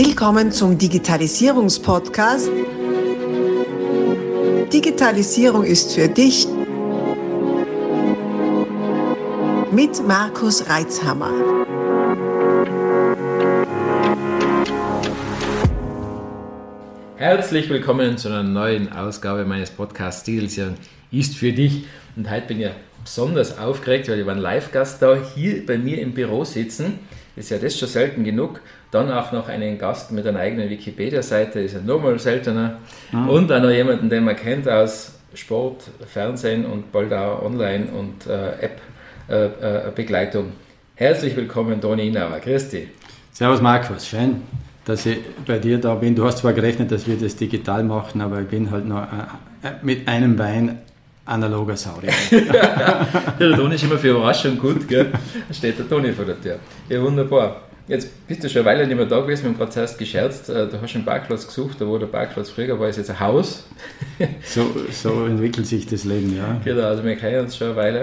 Willkommen zum Digitalisierungspodcast. Digitalisierung ist für dich mit Markus Reitzhammer. Herzlich willkommen zu einer neuen Ausgabe meines Podcasts Digitalisierung ist für dich. Und heute bin ich besonders aufgeregt, weil ich einen Live-Gast da hier bei mir im Büro sitzen. Ist ja das schon selten genug. Dann auch noch einen Gast mit einer eigenen Wikipedia-Seite, ist ja nochmal seltener. Ah. Und auch noch jemanden, den man kennt aus Sport, Fernsehen und bald auch Online und äh, App-Begleitung. Äh, äh, Herzlich willkommen, Toni Inauer. Dich. Servus, Markus. Schön, dass ich bei dir da bin. Du hast zwar gerechnet, dass wir das digital machen, aber ich bin halt noch äh, mit einem Bein analoger Saurier. ja, der Toni ist immer für Überraschung gut, gell? Da steht der Toni vor der Tür. Ja, wunderbar. Jetzt bist du schon eine Weile nicht mehr da gewesen, wir haben gerade zuerst gescherzt, äh, du hast einen Parkplatz gesucht, da wo der Parkplatz früher war, ist jetzt ein Haus. so, so entwickelt sich das Leben, ja. Genau, also wir kennen uns schon eine Weile.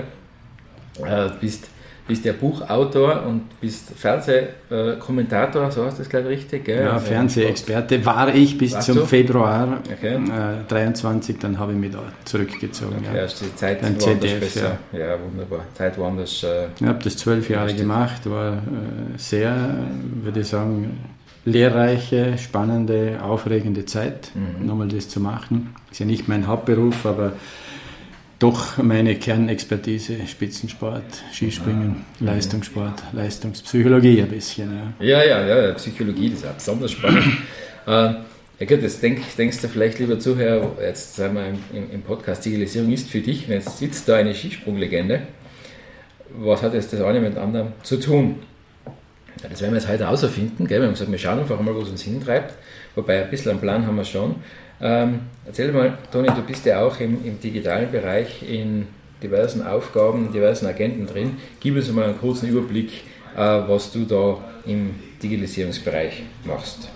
Äh, du bist bist ja Buchautor und bist Fernsehkommentator, so heißt das glaube ich richtig, gell? Ja, Fernsehexperte war ich bis Warst zum du? Februar okay. äh, 23, dann habe ich mich da zurückgezogen. Okay, ja. Hast die Zeit Beim ZDF, besser. Ja. ja. wunderbar. Zeit woanders. Äh, ich habe das zwölf Jahre gemacht, war äh, sehr, würde ich sagen, lehrreiche, spannende, aufregende Zeit, mhm. nochmal das zu machen. Ist ja nicht mein Hauptberuf, aber doch meine Kernexpertise Spitzensport, Skispringen, ja. Leistungssport, Leistungspsychologie ein bisschen. Ja, ja, ja, ja Psychologie, das ist auch besonders spannend. äh, ja gut, jetzt denk, denkst du vielleicht, lieber Zuhörer, jetzt sagen wir im, im Podcast, Digitalisierung ist für dich, wenn jetzt sitzt da eine Skisprunglegende, was hat jetzt das eine mit dem anderen zu tun? Das werden wir jetzt heute gell? wir haben gesagt, wir schauen einfach mal, was uns hintreibt, wobei ein bisschen einen Plan haben wir schon. Ähm, erzähl mal, Toni, du bist ja auch im, im, digitalen Bereich in diversen Aufgaben, diversen Agenten drin. Gib uns mal einen kurzen Überblick, äh, was du da im Digitalisierungsbereich machst.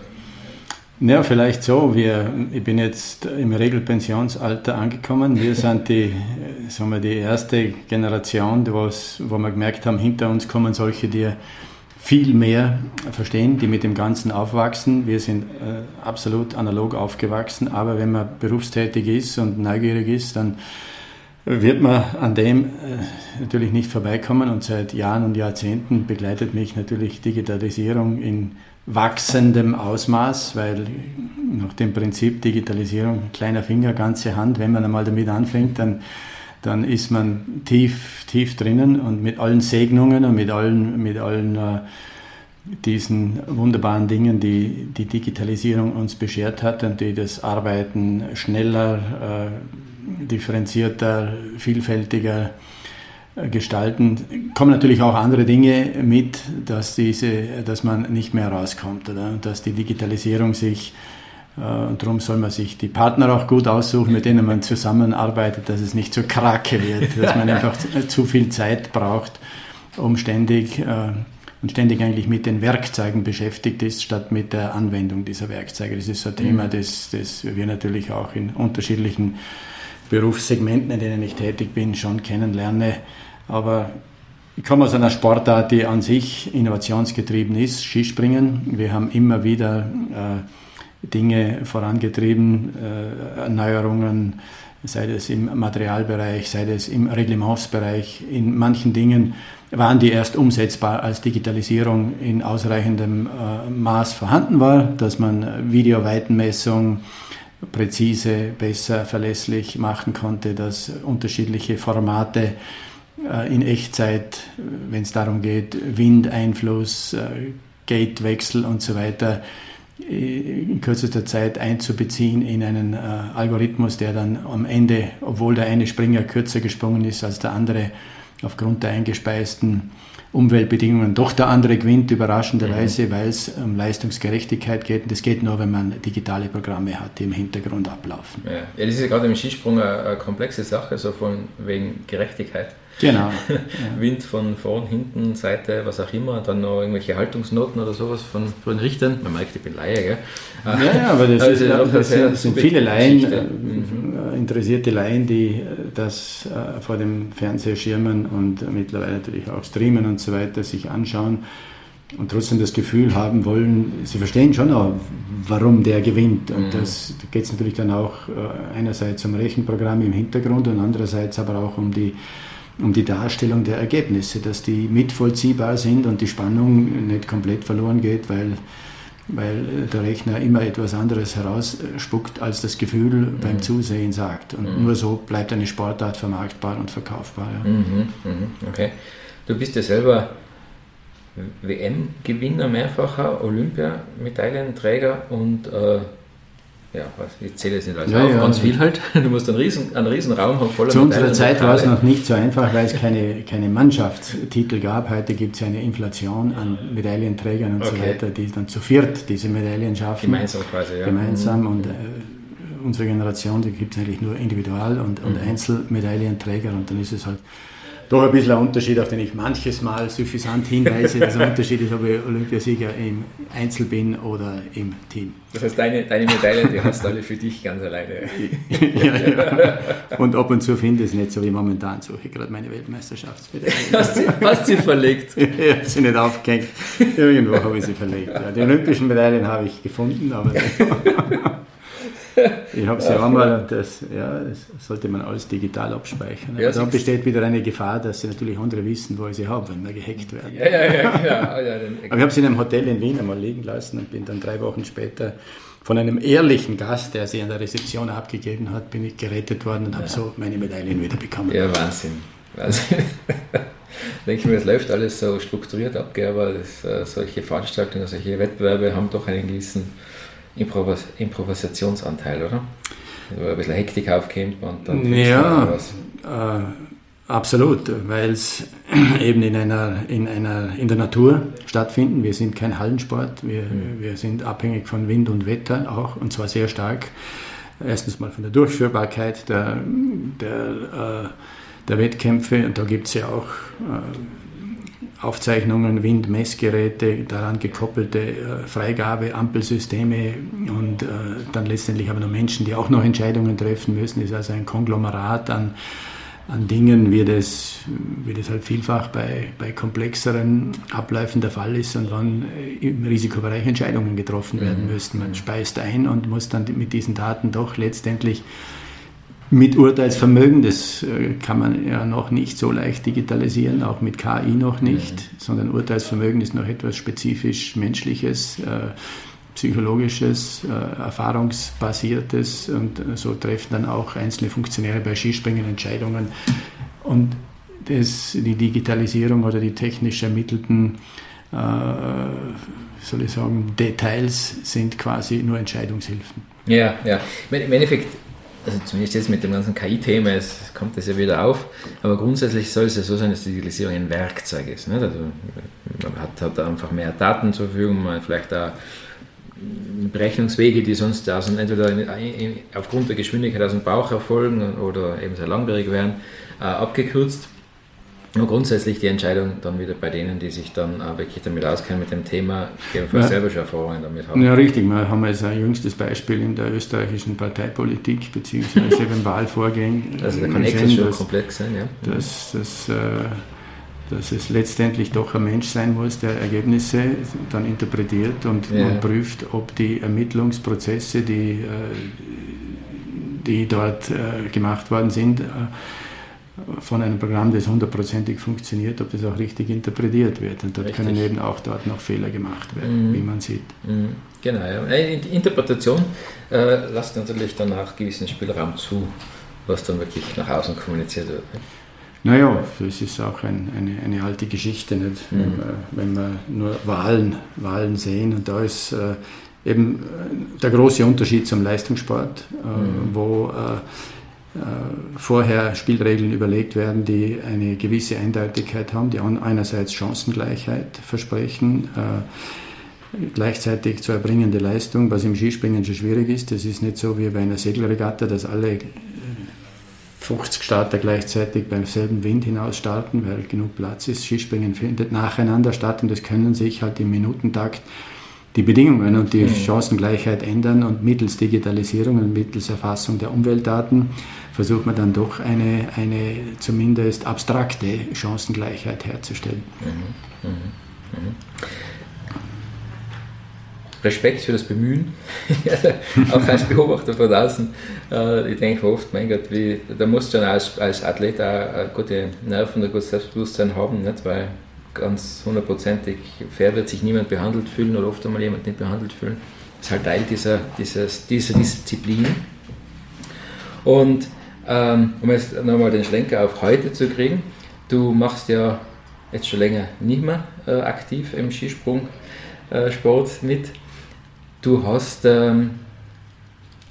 Ja, vielleicht so. Wir, ich bin jetzt im Regelpensionsalter angekommen. Wir sind die, sagen wir, die erste Generation, wo wir gemerkt haben, hinter uns kommen solche, die viel mehr verstehen, die mit dem Ganzen aufwachsen. Wir sind äh, absolut analog aufgewachsen, aber wenn man berufstätig ist und neugierig ist, dann wird man an dem äh, natürlich nicht vorbeikommen und seit Jahren und Jahrzehnten begleitet mich natürlich Digitalisierung in wachsendem Ausmaß, weil nach dem Prinzip Digitalisierung kleiner Finger, ganze Hand, wenn man einmal damit anfängt, dann dann ist man tief, tief drinnen und mit allen Segnungen und mit allen, mit allen äh, diesen wunderbaren Dingen, die die Digitalisierung uns beschert hat und die das Arbeiten schneller, äh, differenzierter, vielfältiger äh, gestalten, kommen natürlich auch andere Dinge mit, dass, diese, dass man nicht mehr rauskommt oder? Dass die Digitalisierung sich und darum soll man sich die Partner auch gut aussuchen, mit denen man zusammenarbeitet, dass es nicht so krake wird, dass man einfach zu viel Zeit braucht, um ständig äh, und ständig eigentlich mit den Werkzeugen beschäftigt ist, statt mit der Anwendung dieser Werkzeuge. Das ist so ein Thema, mhm. das, das wir natürlich auch in unterschiedlichen Berufssegmenten, in denen ich tätig bin, schon kennenlerne. Aber ich komme aus einer Sportart, die an sich innovationsgetrieben ist, Skispringen. Wir haben immer wieder äh, Dinge vorangetrieben, äh, Erneuerungen, sei es im Materialbereich, sei es im Reglementsbereich. In manchen Dingen waren die erst umsetzbar, als Digitalisierung in ausreichendem äh, Maß vorhanden war, dass man Videoweitenmessung präzise, besser, verlässlich machen konnte, dass unterschiedliche Formate äh, in Echtzeit, wenn es darum geht, Windeinfluss, Gatewechsel und so weiter, in kürzester Zeit einzubeziehen in einen äh, Algorithmus, der dann am Ende, obwohl der eine Springer kürzer gesprungen ist als der andere, aufgrund der eingespeisten Umweltbedingungen doch der andere gewinnt, überraschenderweise, mhm. weil es um Leistungsgerechtigkeit geht. Und das geht nur, wenn man digitale Programme hat, die im Hintergrund ablaufen. Ja, ja das ist ja gerade im Skisprung eine, eine komplexe Sache, so von wegen Gerechtigkeit. Genau. Wind von vorn, hinten, Seite, was auch immer, dann noch irgendwelche Haltungsnoten oder sowas von, von Richtern. Man merkt, ich bin Laie, gell? Ja, ja aber das, ist, das, das sind, sind viele Laien, äh, mhm. interessierte Laien, die äh, das äh, vor dem Fernseher schirmen und mittlerweile natürlich auch streamen und so weiter sich anschauen. und trotzdem das Gefühl haben wollen, sie verstehen schon auch, warum der gewinnt. Und mhm. das da geht es natürlich dann auch äh, einerseits um Rechenprogramme im Hintergrund und andererseits aber auch um die, um die Darstellung der Ergebnisse, dass die mitvollziehbar sind und die Spannung nicht komplett verloren geht, weil, weil der Rechner immer etwas anderes herausspuckt, als das Gefühl mhm. beim Zusehen sagt. Und mhm. nur so bleibt eine Sportart vermarktbar und verkaufbar. Ja. Mhm. mhm. Okay. Du bist ja selber WM-Gewinner, mehrfacher Olympiamedaillenträger und äh, ja, ich zähle es nicht alles ja, auf, ja. ganz viel halt. Du musst einen riesen, einen riesen Raum haben voller Zu unserer Zeit war es noch nicht so einfach, weil es keine, keine Mannschaftstitel gab. Heute gibt es eine Inflation an Medaillenträgern und okay. so weiter, die dann zu viert diese Medaillen schaffen. Gemeinsam quasi, ja. Gemeinsam mhm. und äh, unsere Generation, die gibt es eigentlich nur Individual- und, und mhm. Einzelmedaillenträger und dann ist es halt doch ein bisschen ein Unterschied, auf den ich manches Mal suffisant hinweise. dass ein Unterschied ist, ob ich Olympiasieger im Einzel bin oder im Team. Das heißt, deine, deine Medaillen, die hast du alle für dich ganz alleine. ja, ja. Und ab und zu finde ich es nicht so wie momentan suche ich gerade meine Weltmeisterschaftsmedaille. Hast du hast sie verlegt? ich habe sie nicht aufgehängt. Irgendwo habe ich sie verlegt. Ja. Die olympischen Medaillen habe ich gefunden, aber ich habe sie einmal und das, ja, das sollte man alles digital abspeichern. Ja, dann besteht wieder eine Gefahr, dass sie natürlich andere wissen, wo ich sie habe, wenn wir gehackt werden. Ja, ja, ja, ja. Aber ich habe sie in einem Hotel in Wien einmal liegen lassen und bin dann drei Wochen später von einem ehrlichen Gast, der sie an der Rezeption abgegeben hat, bin ich gerettet worden und habe so meine Medaillen wieder bekommen. Ja, Wahnsinn. Wahnsinn. denke ich mir, es läuft alles so strukturiert ab, aber das, äh, solche Veranstaltungen, solche Wettbewerbe haben doch einen gewissen Improvis Improvisationsanteil, oder? Wo ein bisschen Hektik aufkommt und dann. Ja, äh, absolut, weil es eben in, einer, in, einer, in der Natur stattfinden. Wir sind kein Hallensport, wir, mhm. wir sind abhängig von Wind und Wetter auch und zwar sehr stark. Erstens mal von der Durchführbarkeit der, der, äh, der Wettkämpfe und da gibt es ja auch. Äh, Aufzeichnungen, Windmessgeräte, daran gekoppelte äh, Freigabe, Ampelsysteme und äh, dann letztendlich aber noch Menschen, die auch noch Entscheidungen treffen müssen. Das ist also ein Konglomerat an, an Dingen, wie das, wie das halt vielfach bei, bei komplexeren Abläufen der Fall ist und wann äh, im Risikobereich Entscheidungen getroffen werden mhm. müssen. Man speist ein und muss dann mit diesen Daten doch letztendlich mit Urteilsvermögen, das äh, kann man ja noch nicht so leicht digitalisieren, auch mit KI noch nicht, mhm. sondern Urteilsvermögen ist noch etwas spezifisch menschliches, äh, psychologisches, äh, erfahrungsbasiertes und so treffen dann auch einzelne Funktionäre bei Skispringen Entscheidungen. Und das, die Digitalisierung oder die technisch ermittelten äh, soll ich sagen, Details sind quasi nur Entscheidungshilfen. Ja, ja. Im Endeffekt also zumindest jetzt mit dem ganzen KI-Thema kommt das ja wieder auf, aber grundsätzlich soll es ja so sein, dass die Digitalisierung ein Werkzeug ist. Nicht? Also man hat, hat einfach mehr Daten zur Verfügung, man vielleicht da Berechnungswege, die sonst aus, entweder aufgrund der Geschwindigkeit aus dem Bauch erfolgen oder eben sehr langwierig werden, äh, abgekürzt. Und grundsätzlich die Entscheidung dann wieder bei denen, die sich dann auch wirklich damit auskennen mit dem Thema, gegebenenfalls ja. selber schon Erfahrungen damit haben. Ja, richtig. Wir haben jetzt ein jüngstes Beispiel in der österreichischen Parteipolitik beziehungsweise im Wahlvorgängen. Also der Connect ist schon dass, komplex sein, ja. Dass, dass, äh, dass es letztendlich doch ein Mensch sein muss, der Ergebnisse dann interpretiert und, ja. und prüft, ob die Ermittlungsprozesse, die, äh, die dort äh, gemacht worden sind, von einem Programm, das hundertprozentig funktioniert, ob das auch richtig interpretiert wird. Und dort richtig. können eben auch dort noch Fehler gemacht werden, mhm. wie man sieht. Mhm. Genau, ja. Die Interpretation äh, lässt natürlich dann auch gewissen Spielraum zu, was dann wirklich nach außen kommuniziert wird. Ne? Naja, das ist auch ein, eine, eine alte Geschichte, nicht? Mhm. Wenn, wir, nur Wahlen, Wahlen sehen. Und da ist äh, eben äh, der große Unterschied zum Leistungssport, äh, mhm. wo äh, äh, vorher Spielregeln überlegt werden, die eine gewisse Eindeutigkeit haben, die einerseits Chancengleichheit versprechen, äh, gleichzeitig zu erbringende Leistung, was im Skispringen schon schwierig ist. Das ist nicht so wie bei einer Segelregatta, dass alle 50 äh, Starter gleichzeitig beim selben Wind hinaus starten, weil genug Platz ist. Skispringen findet nacheinander statt und das können sich halt im Minutentakt die Bedingungen und die mhm. Chancengleichheit ändern und mittels Digitalisierung und mittels Erfassung der Umweltdaten versucht man dann doch eine, eine zumindest abstrakte Chancengleichheit herzustellen. Mhm. Mhm. Respekt für das Bemühen, auch als Beobachter von außen. Äh, ich denke oft, mein Gott, wie, da musst du dann als, als Athlet auch gute Nerven, ein gutes Selbstbewusstsein haben, nicht? weil ganz hundertprozentig fair wird sich niemand behandelt fühlen oder oft einmal jemand nicht behandelt fühlen. Das ist halt Teil dieser, dieses, dieser Disziplin. Und ähm, um jetzt nochmal den Schlenker auf heute zu kriegen, du machst ja jetzt schon länger nicht mehr äh, aktiv im Skisprungsport äh, mit. Du hast ähm,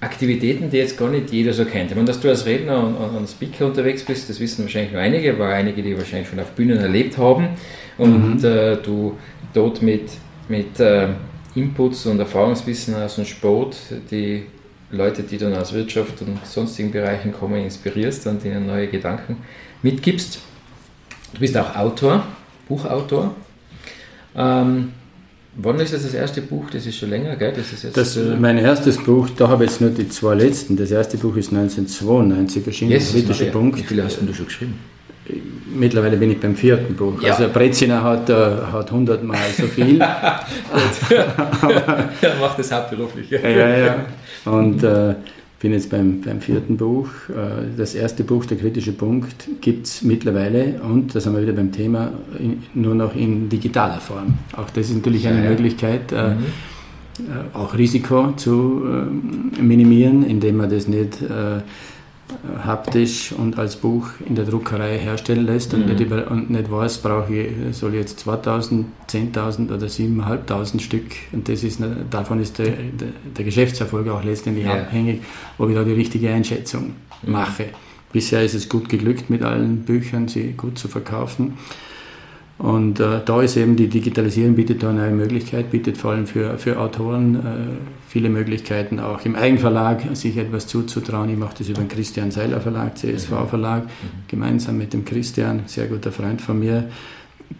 Aktivitäten, die jetzt gar nicht jeder so kennt. Ich meine, dass du als Redner und, und Speaker unterwegs bist, das wissen wahrscheinlich nur einige, weil einige, die wahrscheinlich schon auf Bühnen erlebt haben und mhm. äh, du dort mit, mit äh, Inputs und Erfahrungswissen aus dem Sport die Leute, die dann aus Wirtschaft und sonstigen Bereichen kommen, inspirierst und ihnen neue Gedanken mitgibst. Du bist auch Autor, Buchautor. Ähm, wann ist das das erste Buch? Das ist schon länger, gell? Das ist jetzt, das, äh, mein erstes Buch, da habe ich jetzt nur die zwei letzten. Das erste Buch ist 1992 erschienen, yes, kritische Punkt. Wie viele hast du schon geschrieben? Mittlerweile bin ich beim vierten Buch. Ja. Also Brezina hat, äh, hat 100 Mal so viel. er macht das hauptberuflich. ja, ja. Und äh, bin jetzt beim, beim vierten Buch. Äh, das erste Buch, Der kritische Punkt, gibt es mittlerweile und, das haben wir wieder beim Thema, in, nur noch in digitaler Form. Auch das ist natürlich eine ja, Möglichkeit, äh, mhm. äh, auch Risiko zu minimieren, indem man das nicht haptisch und als Buch in der Druckerei herstellen lässt und, mhm. nicht, über, und nicht weiß, brauche ich, soll ich jetzt 2000, 10.000 oder 7.500 Stück und das ist, davon ist der, der, der Geschäftserfolg auch letztendlich ja. abhängig, ob ich da die richtige Einschätzung mhm. mache. Bisher ist es gut geglückt, mit allen Büchern sie gut zu verkaufen. Und äh, da ist eben die Digitalisierung bietet da eine Möglichkeit, bietet vor allem für, für Autoren äh, viele Möglichkeiten, auch im Eigenverlag sich etwas zuzutrauen. Ich mache das über den Christian Seiler Verlag, CSV Verlag, mhm. gemeinsam mit dem Christian, sehr guter Freund von mir.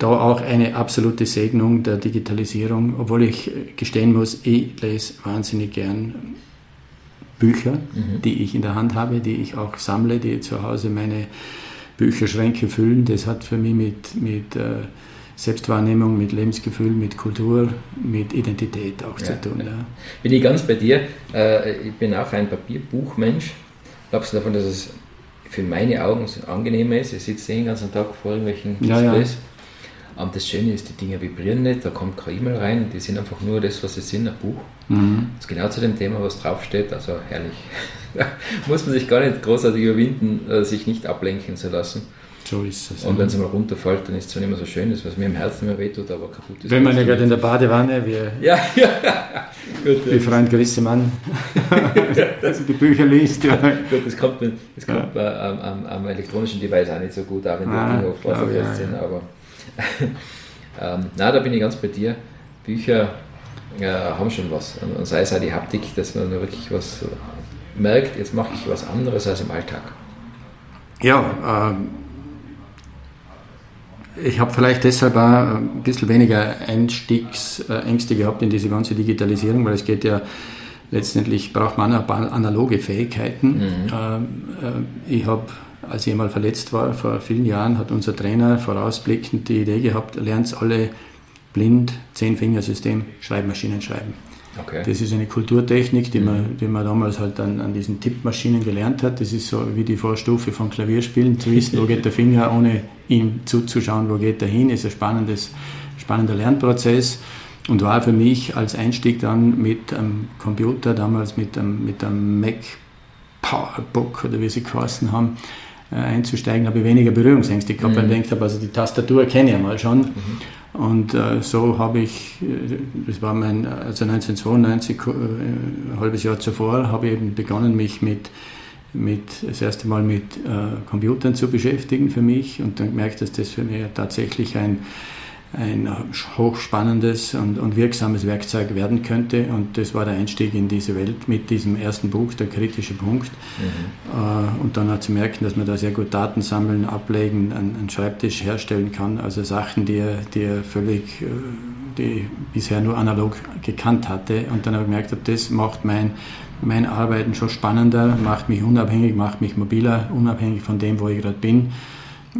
Da auch eine absolute Segnung der Digitalisierung, obwohl ich gestehen muss, ich lese wahnsinnig gern Bücher, mhm. die ich in der Hand habe, die ich auch sammle, die zu Hause meine Bücherschränke füllen. Das hat für mich mit, mit äh, Selbstwahrnehmung, mit Lebensgefühl, mit Kultur, mit Identität auch ja, zu tun. Ja. Bin ich ganz bei dir. Äh, ich bin auch ein Papierbuchmensch. Glaubst du davon, dass es für meine Augen angenehmer ist? Ich sitze den ganzen Tag vor irgendwelchen Displays. Ja, Und das Schöne ist, die Dinge vibrieren nicht, da kommt keine E-Mail rein, die sind einfach nur das, was sie sind, ein Buch. Mhm. Das ist genau zu dem Thema, was draufsteht, also herrlich. muss man sich gar nicht großartig überwinden, äh, sich nicht ablenken zu lassen. So ist es. Und wenn es mal runterfällt, dann ist es zwar nicht mehr so schön, das, was mir im Herzen immer wehtut, aber kaputt ist. Wenn man ja gerade in der Badewanne, wir, ja, ja. Gut, wie Freund Grissemann die Bücher liest. Ja. Gut, das kommt, das kommt ja. am, am, am, elektronischen Device auch nicht so gut, auch wenn ah, die Dinge oft wasserfest sind, aber ähm, na, da bin ich ganz bei dir. Bücher äh, haben schon was. Und, und sei es auch die Haptik, dass man wirklich was merkt, jetzt mache ich was anderes als im Alltag? Ja, ähm, ich habe vielleicht deshalb auch ein bisschen weniger Einstiegsängste gehabt in diese ganze Digitalisierung, weil es geht ja letztendlich braucht man analoge Fähigkeiten. Mhm. Ähm, äh, ich habe, als ich einmal verletzt war, vor vielen Jahren, hat unser Trainer vorausblickend die Idee gehabt, lernt alle blind, Zehn-Fingersystem, Schreibmaschinen schreiben. Okay. Das ist eine Kulturtechnik, die, mhm. man, die man damals halt an, an diesen Tippmaschinen gelernt hat. Das ist so wie die Vorstufe von Klavierspielen, zu wissen, wo geht der Finger, ohne ihm zuzuschauen, wo geht er hin, ist ein spannendes, spannender Lernprozess und war für mich als Einstieg dann mit einem Computer, damals mit einem, mit einem Mac Powerbook oder wie sie geheißen haben, einzusteigen, habe ich weniger Berührungsängste gehabt, mhm. weil ich gedacht habe, also die Tastatur kenne ich ja mal schon. Mhm. Und äh, so habe ich, äh, das war mein, also 1992, äh, ein halbes Jahr zuvor, habe ich eben begonnen, mich mit, mit das erste Mal mit äh, Computern zu beschäftigen für mich und dann gemerkt, dass das für mich tatsächlich ein, ein hochspannendes und, und, wirksames Werkzeug werden könnte. Und das war der Einstieg in diese Welt mit diesem ersten Buch, der kritische Punkt. Mhm. Äh, und dann auch zu merken, dass man da sehr gut Daten sammeln, ablegen, einen, Schreibtisch herstellen kann. Also Sachen, die er, die er völlig, äh, die bisher nur analog gekannt hatte. Und dann habe ich gemerkt, das macht mein, mein Arbeiten schon spannender, macht mich unabhängig, macht mich mobiler, unabhängig von dem, wo ich gerade bin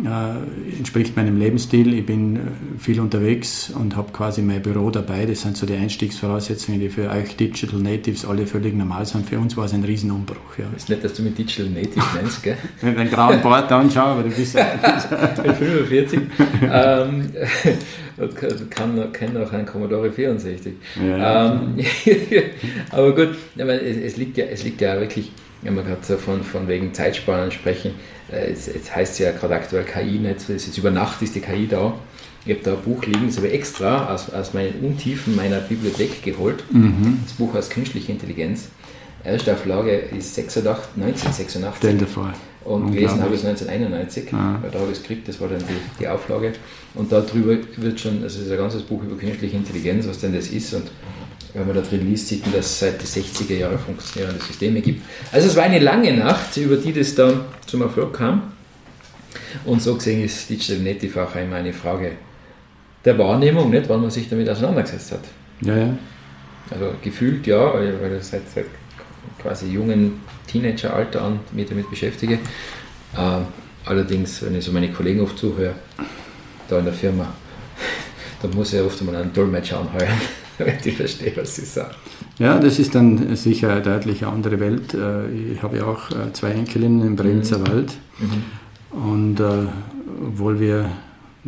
äh, entspricht meinem Lebensstil. Ich bin äh, viel unterwegs und habe quasi mein Büro dabei. Das sind so die Einstiegsvoraussetzungen, die für euch Digital Natives alle völlig normal sind. Für uns war es ein Riesenumbruch. Ja. Das ist nicht, dass du mich Digital Native nennst, gell? Wenn ich den grauen Bart anschaue, aber du bist... ich bin 45 ähm, kann, kenne auch einen Commodore 64. Ja, ja. Ähm, aber gut, es, es, liegt ja, es liegt ja wirklich, wenn wir gerade von, von wegen Zeitspannen sprechen, äh, es, es heißt ja gerade aktuell KI nicht, es ist über Nacht ist die KI da. Ich habe da ein Buch liegen, das habe ich extra aus, aus meinen Untiefen meiner Bibliothek geholt. Mhm. Das Buch heißt Künstliche Intelligenz. Erste Auflage ist 86, 1986. Stell dir vor. Und gelesen habe ich es 1991, ah. weil da habe ich es gekriegt, das war dann die, die Auflage. Und darüber wird schon, also es ist ein ganzes Buch über künstliche Intelligenz, was denn das ist. Und wenn man da drin liest, sieht man, dass es seit den 60er Jahren funktionierende Systeme gibt. Also es war eine lange Nacht, über die das dann zum Erfolg kam. Und so gesehen ist Digital Native auch einmal eine Frage der Wahrnehmung, nicht, wann man sich damit auseinandergesetzt hat. Ja, ja. Also gefühlt ja, weil, weil ich seit, seit quasi jungen Teenageralter an mich damit beschäftige. Äh, allerdings, wenn ich so meine Kollegen oft zuhöre, da in der Firma, da muss ich oft mal einen Dolmetscher anheuern damit ich verstehe, was Sie sagen. Ja, das ist dann sicher eine deutlich andere Welt. Äh, ich habe ja auch äh, zwei Enkelinnen im Brenzer mhm. Wald. Mhm. Und äh, obwohl wir,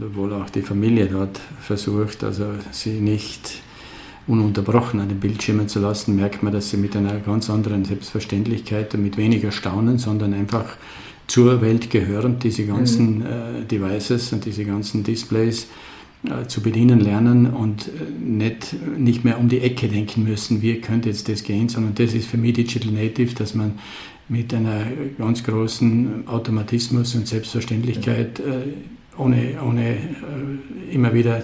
obwohl auch die Familie dort versucht, also sie nicht ununterbrochen an den Bildschirmen zu lassen, merkt man, dass sie mit einer ganz anderen Selbstverständlichkeit und mit weniger Staunen, sondern einfach zur Welt gehören, diese ganzen mhm. äh, Devices und diese ganzen Displays zu bedienen lernen und äh, nicht, nicht mehr um die Ecke denken müssen, wie könnte jetzt das gehen, sondern das ist für mich Digital Native, dass man mit einer ganz großen Automatismus und Selbstverständlichkeit äh, ohne, ohne immer wieder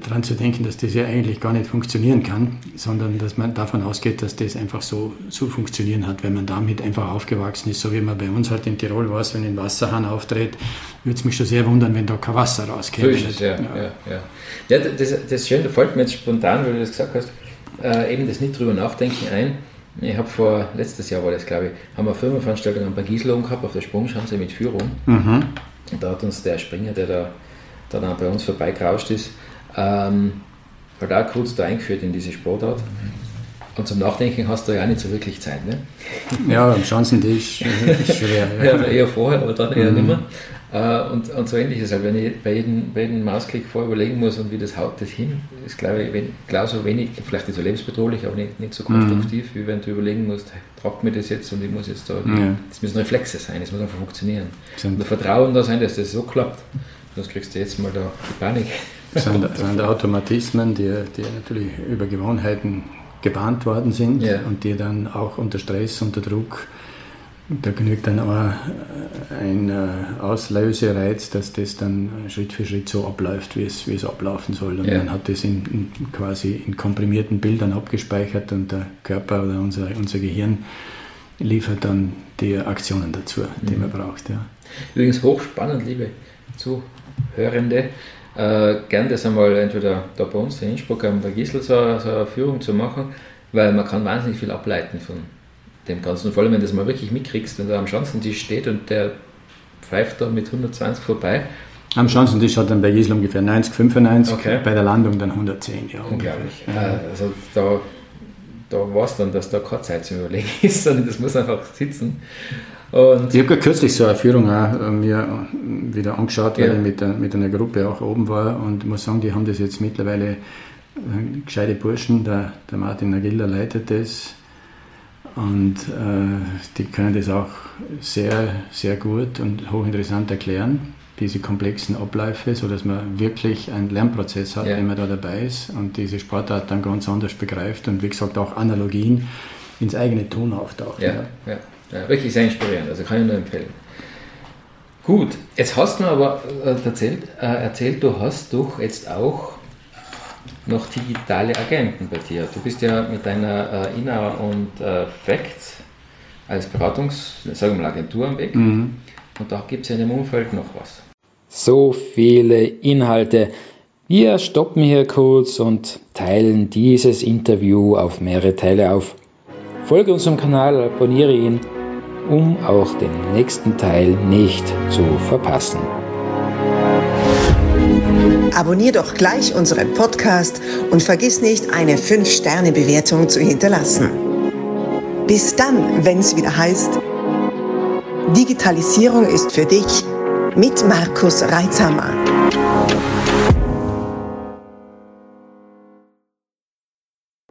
daran zu denken, dass das ja eigentlich gar nicht funktionieren kann, sondern dass man davon ausgeht, dass das einfach so zu funktionieren hat, wenn man damit einfach aufgewachsen ist, so wie man bei uns halt in Tirol war, wenn ein Wasserhahn auftritt, würde es mich schon sehr wundern, wenn da kein Wasser rauskäme. So ist es, ja. ja. ja, ja. ja das, das Schöne fällt mir jetzt spontan, weil du das gesagt hast, äh, eben das nicht drüber nachdenken ein. Ich habe vor, letztes Jahr war das glaube ich, haben wir eine Firmenveranstaltung bei Gieslow gehabt auf der Sprungschanze mit Führung. Mhm. Und da hat uns der Springer, der da, da dann bei uns vorbeigerauscht ist, ähm, halt auch kurz da eingeführt in diese Sportart. Und zum Nachdenken hast du ja auch nicht so wirklich Zeit, ne? Ja, am Schanzentisch ist schwer. Ja. ja, eher vorher, aber dann eher mhm. nicht mehr. Äh, und, und so ähnlich ist es halt, wenn ich bei jedem, bei jedem Mausklick vorher überlegen muss und wie das haut das hin, ist glaube ich wenn, genauso wenig, vielleicht nicht so lebensbedrohlich, aber nicht, nicht so konstruktiv, mhm. wie wenn du überlegen musst, tragt mir das jetzt und ich muss jetzt da, ja. das müssen Reflexe sein, das muss einfach funktionieren. Und Vertrauen da sein, dass das so klappt. Sonst kriegst du jetzt mal da die Panik. Das sind, sind Automatismen, die, die natürlich über Gewohnheiten gebahnt worden sind ja. und die dann auch unter Stress, unter Druck, da genügt dann auch ein äh, Auslösereiz, dass das dann Schritt für Schritt so abläuft, wie es, wie es ablaufen soll. Und ja. man hat das in, in, quasi in komprimierten Bildern abgespeichert und der Körper oder unser, unser Gehirn liefert dann die Aktionen dazu, die mhm. man braucht. Ja. Übrigens hochspannend, liebe Zuhörende äh, gern das einmal entweder da bei uns in Innsbruck bei Gisel so, so eine Führung zu machen, weil man kann wahnsinnig viel ableiten von dem Ganzen. vor allem, wenn du das mal wirklich mitkriegst, wenn da am Schanzentisch steht und der pfeift da mit 120 vorbei. Am Schanzentisch hat dann bei Gisel ungefähr 90, 95, okay. bei der Landung dann 110. Ja, Unglaublich. Ja. Äh, also da, da war es dann, dass da keine Zeit zu überlegen ist, sondern das muss einfach sitzen. Und ich habe kürzlich so eine Führung auch äh, mir wieder angeschaut, weil ja. ich mit, mit einer Gruppe auch oben war und muss sagen, die haben das jetzt mittlerweile äh, gescheite Burschen, der, der Martin Nagilla leitet das und äh, die können das auch sehr, sehr gut und hochinteressant erklären, diese komplexen Abläufe, sodass man wirklich einen Lernprozess hat, ja. wenn man da dabei ist und diese Sportart dann ganz anders begreift und wie gesagt auch Analogien ins eigene Tun auftauchen. Ja, ja. Ja. Wirklich sehr inspirierend, also kann ich nur empfehlen. Gut, jetzt hast du mir aber äh, erzählt, äh, erzählt, du hast doch jetzt auch noch digitale Agenten bei dir. Du bist ja mit deiner äh, und äh, Facts als Beratungs-, sagen wir mal, Agentur am Weg. Mhm. Und da gibt es ja in dem Umfeld noch was. So viele Inhalte. Wir stoppen hier kurz und teilen dieses Interview auf mehrere Teile auf. Folge unserem Kanal, abonniere ihn um auch den nächsten Teil nicht zu verpassen. Abonnier doch gleich unseren Podcast und vergiss nicht, eine 5-Sterne-Bewertung zu hinterlassen. Bis dann, wenn es wieder heißt, Digitalisierung ist für dich mit Markus Reitzhammer.